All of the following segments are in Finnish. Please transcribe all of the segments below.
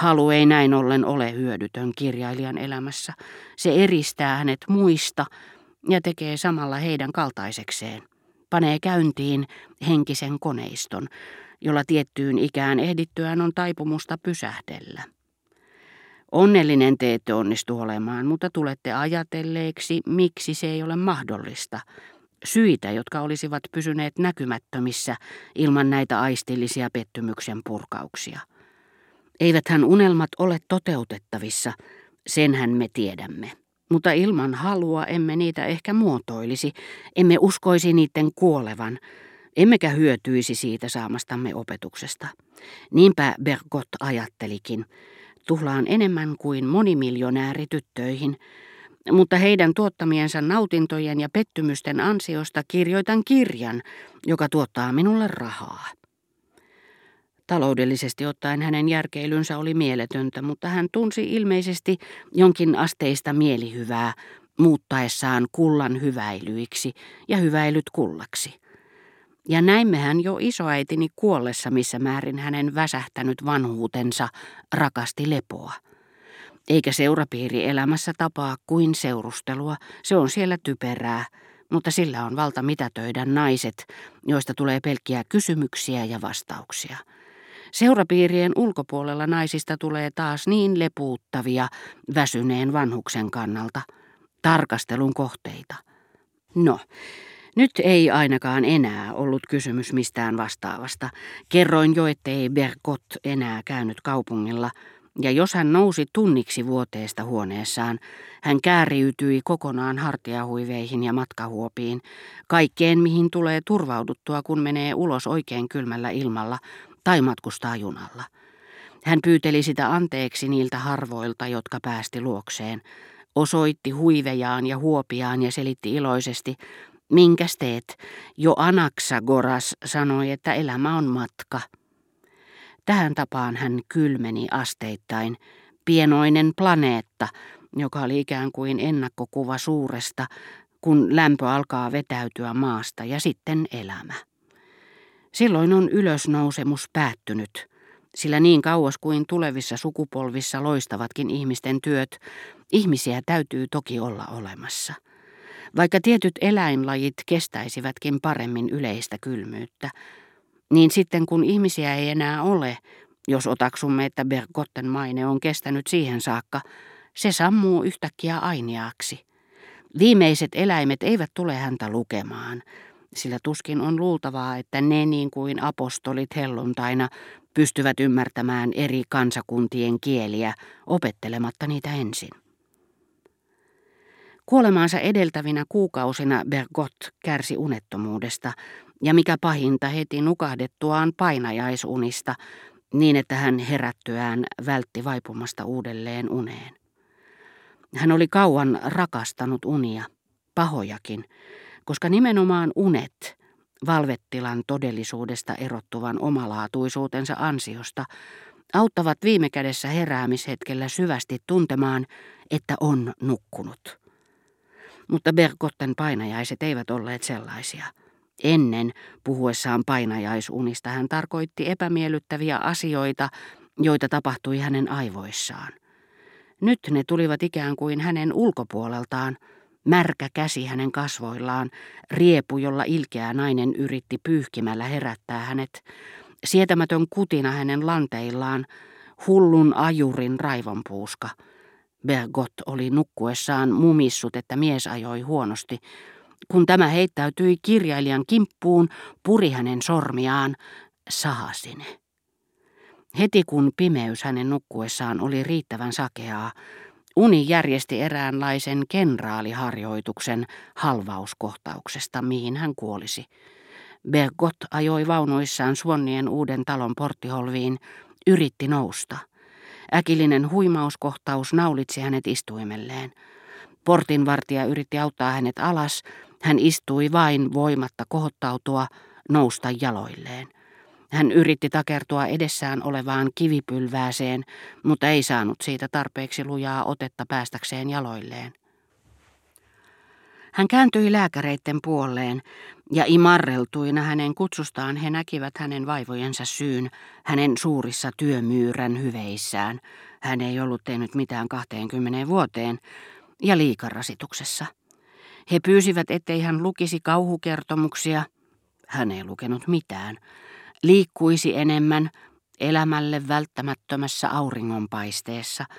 Halu ei näin ollen ole hyödytön kirjailijan elämässä. Se eristää hänet muista ja tekee samalla heidän kaltaisekseen. Panee käyntiin henkisen koneiston, jolla tiettyyn ikään ehdittyään on taipumusta pysähdellä. Onnellinen te ette onnistu olemaan, mutta tulette ajatelleeksi, miksi se ei ole mahdollista. Syitä, jotka olisivat pysyneet näkymättömissä ilman näitä aistillisia pettymyksen purkauksia. Eiväthän unelmat ole toteutettavissa, senhän me tiedämme. Mutta ilman halua emme niitä ehkä muotoilisi, emme uskoisi niiden kuolevan, emmekä hyötyisi siitä saamastamme opetuksesta. Niinpä Bergot ajattelikin, tuhlaan enemmän kuin monimiljonääri tyttöihin, mutta heidän tuottamiensa nautintojen ja pettymysten ansiosta kirjoitan kirjan, joka tuottaa minulle rahaa. Taloudellisesti ottaen hänen järkeilynsä oli mieletöntä, mutta hän tunsi ilmeisesti jonkin asteista mielihyvää muuttaessaan kullan hyväilyiksi ja hyväilyt kullaksi. Ja näimmehän jo isoäitini kuollessa, missä määrin hänen väsähtänyt vanhuutensa rakasti lepoa. Eikä seurapiiri elämässä tapaa kuin seurustelua, se on siellä typerää, mutta sillä on valta mitätöidä naiset, joista tulee pelkkiä kysymyksiä ja vastauksia. Seurapiirien ulkopuolella naisista tulee taas niin lepuuttavia väsyneen vanhuksen kannalta, tarkastelun kohteita. No, nyt ei ainakaan enää ollut kysymys mistään vastaavasta. Kerroin jo, ettei Bergot enää käynyt kaupungilla, ja jos hän nousi tunniksi vuoteesta huoneessaan, hän kääriytyi kokonaan hartiahuiveihin ja matkahuopiin, kaikkeen mihin tulee turvauduttua, kun menee ulos oikein kylmällä ilmalla tai matkustaa junalla. Hän pyyteli sitä anteeksi niiltä harvoilta, jotka päästi luokseen, osoitti huivejaan ja huopiaan ja selitti iloisesti, Minkäs teet? Jo Anaksagoras sanoi, että elämä on matka. Tähän tapaan hän kylmeni asteittain, pienoinen planeetta, joka oli ikään kuin ennakkokuva suuresta, kun lämpö alkaa vetäytyä maasta ja sitten elämä. Silloin on ylösnousemus päättynyt, sillä niin kauas kuin tulevissa sukupolvissa loistavatkin ihmisten työt, ihmisiä täytyy toki olla olemassa. Vaikka tietyt eläinlajit kestäisivätkin paremmin yleistä kylmyyttä, niin sitten kun ihmisiä ei enää ole, jos otaksumme, että Bergotten maine on kestänyt siihen saakka, se sammuu yhtäkkiä ainiaaksi. Viimeiset eläimet eivät tule häntä lukemaan, sillä tuskin on luultavaa, että ne niin kuin apostolit helluntaina pystyvät ymmärtämään eri kansakuntien kieliä opettelematta niitä ensin. Kuolemaansa edeltävinä kuukausina Bergot kärsi unettomuudesta ja mikä pahinta heti nukahdettuaan painajaisunista niin, että hän herättyään vältti vaipumasta uudelleen uneen. Hän oli kauan rakastanut unia, pahojakin, koska nimenomaan unet, valvettilan todellisuudesta erottuvan omalaatuisuutensa ansiosta, auttavat viime kädessä heräämishetkellä syvästi tuntemaan, että on nukkunut. Mutta Bergotten painajaiset eivät olleet sellaisia. Ennen puhuessaan painajaisunista hän tarkoitti epämiellyttäviä asioita, joita tapahtui hänen aivoissaan. Nyt ne tulivat ikään kuin hänen ulkopuoleltaan, märkä käsi hänen kasvoillaan, riepu, jolla ilkeä nainen yritti pyyhkimällä herättää hänet, sietämätön kutina hänen lanteillaan, hullun ajurin raivonpuuska – Bergot oli nukkuessaan mumissut, että mies ajoi huonosti. Kun tämä heittäytyi kirjailijan kimppuun, puri hänen sormiaan, sahasi ne. Heti kun pimeys hänen nukkuessaan oli riittävän sakeaa, Uni järjesti eräänlaisen kenraaliharjoituksen halvauskohtauksesta, mihin hän kuolisi. Bergot ajoi vaunuissaan Suonnien uuden talon porttiholviin, yritti nousta – Äkillinen huimauskohtaus naulitsi hänet istuimelleen. Portinvartija yritti auttaa hänet alas. Hän istui vain voimatta kohottautua, nousta jaloilleen. Hän yritti takertua edessään olevaan kivipylvääseen, mutta ei saanut siitä tarpeeksi lujaa otetta päästäkseen jaloilleen. Hän kääntyi lääkäreiden puoleen ja imarreltuina hänen kutsustaan he näkivät hänen vaivojensa syyn, hänen suurissa työmyyrän hyveissään. Hän ei ollut tehnyt mitään 20 vuoteen ja liikarasituksessa. He pyysivät, ettei hän lukisi kauhukertomuksia. Hän ei lukenut mitään. Liikkuisi enemmän elämälle välttämättömässä auringonpaisteessa –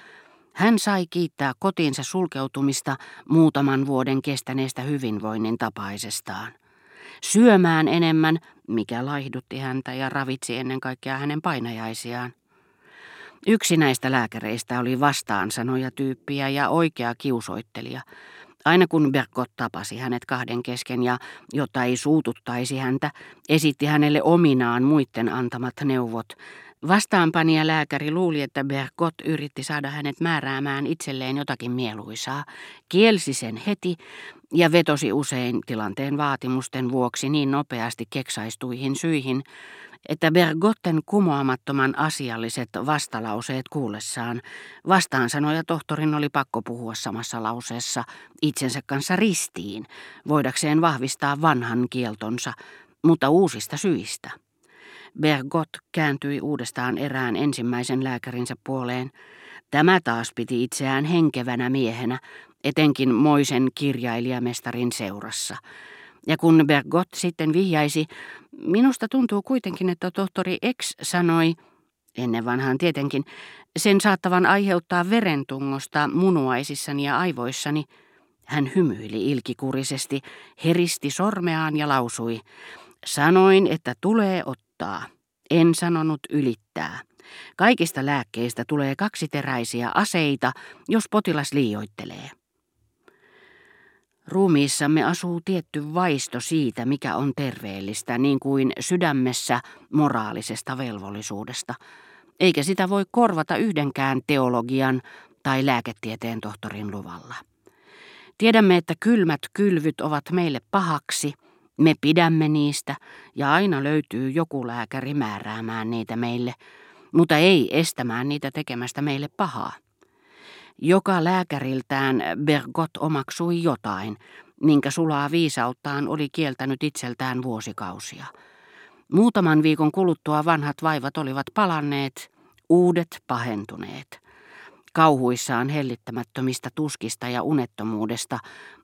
hän sai kiittää kotiinsa sulkeutumista muutaman vuoden kestäneestä hyvinvoinnin tapaisestaan. Syömään enemmän, mikä laihdutti häntä ja ravitsi ennen kaikkea hänen painajaisiaan. Yksi näistä lääkäreistä oli vastaansanoja tyyppiä ja oikea kiusoittelija. Aina kun Berkot tapasi hänet kahden kesken ja, jotta ei suututtaisi häntä, esitti hänelle ominaan muiden antamat neuvot, Vastaanpanija lääkäri luuli, että Bergot yritti saada hänet määräämään itselleen jotakin mieluisaa, kielsi sen heti ja vetosi usein tilanteen vaatimusten vuoksi niin nopeasti keksaistuihin syihin, että Bergotten kumoamattoman asialliset vastalauseet kuullessaan vastaansanoja tohtorin oli pakko puhua samassa lauseessa itsensä kanssa ristiin, voidakseen vahvistaa vanhan kieltonsa, mutta uusista syistä. Bergot kääntyi uudestaan erään ensimmäisen lääkärinsä puoleen. Tämä taas piti itseään henkevänä miehenä, etenkin moisen kirjailijamestarin seurassa. Ja kun Bergot sitten vihjaisi, minusta tuntuu kuitenkin, että tohtori X sanoi, ennen vanhaan tietenkin, sen saattavan aiheuttaa verentungosta munuaisissani ja aivoissani, hän hymyili ilkikurisesti, heristi sormeaan ja lausui, sanoin, että tulee ottaa auttaa. En sanonut ylittää. Kaikista lääkkeistä tulee kaksiteräisiä aseita, jos potilas liioittelee. Ruumiissamme asuu tietty vaisto siitä, mikä on terveellistä, niin kuin sydämessä moraalisesta velvollisuudesta, eikä sitä voi korvata yhdenkään teologian tai lääketieteen tohtorin luvalla. Tiedämme, että kylmät kylvyt ovat meille pahaksi – me pidämme niistä ja aina löytyy joku lääkäri määräämään niitä meille, mutta ei estämään niitä tekemästä meille pahaa. Joka lääkäriltään Bergot omaksui jotain, minkä sulaa viisauttaan oli kieltänyt itseltään vuosikausia. Muutaman viikon kuluttua vanhat vaivat olivat palanneet, uudet pahentuneet kauhuissaan hellittämättömistä tuskista ja unettomuudesta,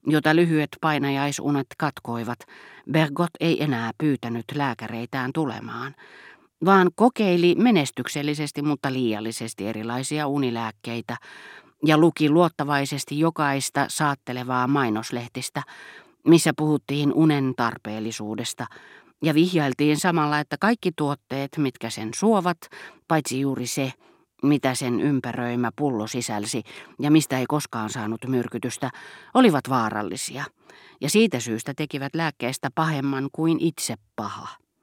jota lyhyet painajaisunet katkoivat, Bergot ei enää pyytänyt lääkäreitään tulemaan, vaan kokeili menestyksellisesti, mutta liiallisesti erilaisia unilääkkeitä ja luki luottavaisesti jokaista saattelevaa mainoslehtistä, missä puhuttiin unen tarpeellisuudesta, ja vihjailtiin samalla, että kaikki tuotteet, mitkä sen suovat, paitsi juuri se, mitä sen ympäröimä pullo sisälsi ja mistä ei koskaan saanut myrkytystä, olivat vaarallisia, ja siitä syystä tekivät lääkkeestä pahemman kuin itse paha.